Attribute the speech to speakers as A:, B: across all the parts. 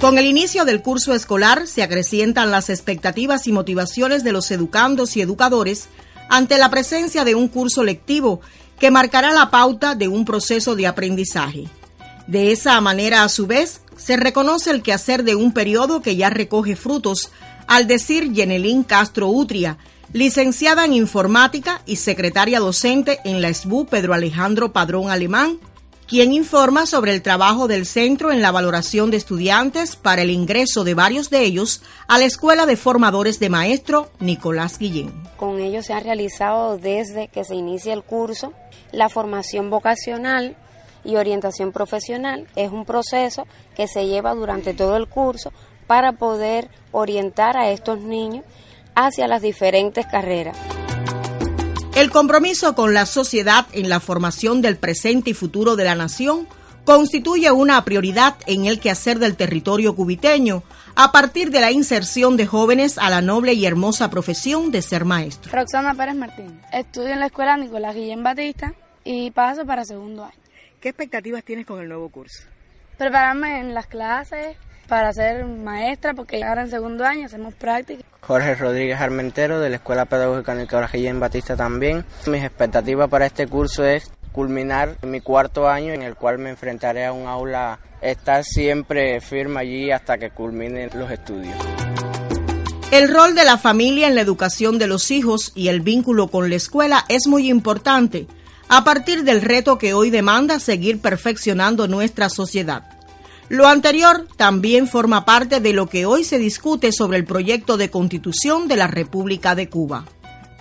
A: Con el inicio del curso escolar se acrecientan las expectativas y motivaciones de los educandos y educadores ante la presencia de un curso lectivo que marcará la pauta de un proceso de aprendizaje. De esa manera, a su vez, se reconoce el quehacer de un periodo que ya recoge frutos, al decir Yenelín Castro Utria, licenciada en informática y secretaria docente en la SBU Pedro Alejandro Padrón Alemán, quien informa sobre el trabajo del centro en la valoración de estudiantes para el ingreso de varios de ellos a la Escuela de Formadores de Maestro Nicolás Guillén.
B: Con ellos se ha realizado desde que se inicia el curso la formación vocacional y orientación profesional. Es un proceso que se lleva durante todo el curso para poder orientar a estos niños hacia las diferentes carreras.
A: El compromiso con la sociedad en la formación del presente y futuro de la nación constituye una prioridad en el quehacer del territorio cubiteño a partir de la inserción de jóvenes a la noble y hermosa profesión de ser maestro.
C: Roxana Pérez Martín. Estudio en la escuela Nicolás Guillén Batista y paso para segundo año.
A: ¿Qué expectativas tienes con el nuevo curso?
C: Prepararme en las clases, para ser maestra, porque ahora en segundo año hacemos práctica.
D: Jorge Rodríguez Armentero, de la Escuela Pedagógica Nicolás en Batista también. Mis expectativas para este curso es culminar mi cuarto año en el cual me enfrentaré a un aula, estar siempre firme allí hasta que culmine los estudios.
A: El rol de la familia en la educación de los hijos y el vínculo con la escuela es muy importante, a partir del reto que hoy demanda seguir perfeccionando nuestra sociedad. Lo anterior también forma parte de lo que hoy se discute sobre el proyecto de constitución de la República de Cuba,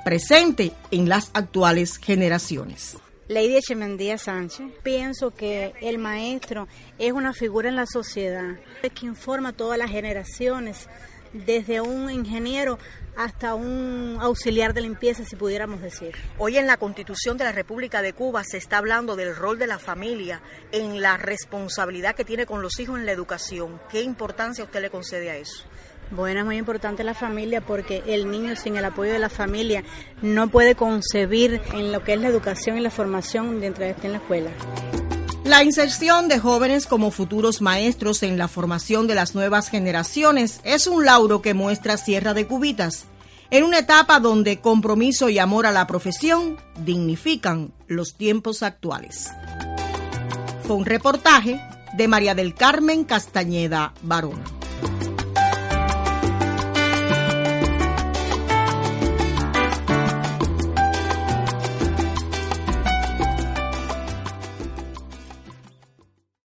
A: presente en las actuales generaciones.
E: Lady Echemendía Sánchez. Pienso que el maestro es una figura en la sociedad, que informa a todas las generaciones, desde un ingeniero hasta un auxiliar de limpieza, si pudiéramos decir.
A: Hoy en la Constitución de la República de Cuba se está hablando del rol de la familia en la responsabilidad que tiene con los hijos en la educación. ¿Qué importancia usted le concede a eso?
E: Bueno, es muy importante la familia porque el niño sin el apoyo de la familia no puede concebir en lo que es la educación y la formación mientras esté en la escuela.
A: La inserción de jóvenes como futuros maestros en la formación de las nuevas generaciones es un lauro que muestra Sierra de Cubitas, en una etapa donde compromiso y amor a la profesión dignifican los tiempos actuales. Fue un reportaje de María del Carmen Castañeda Barón.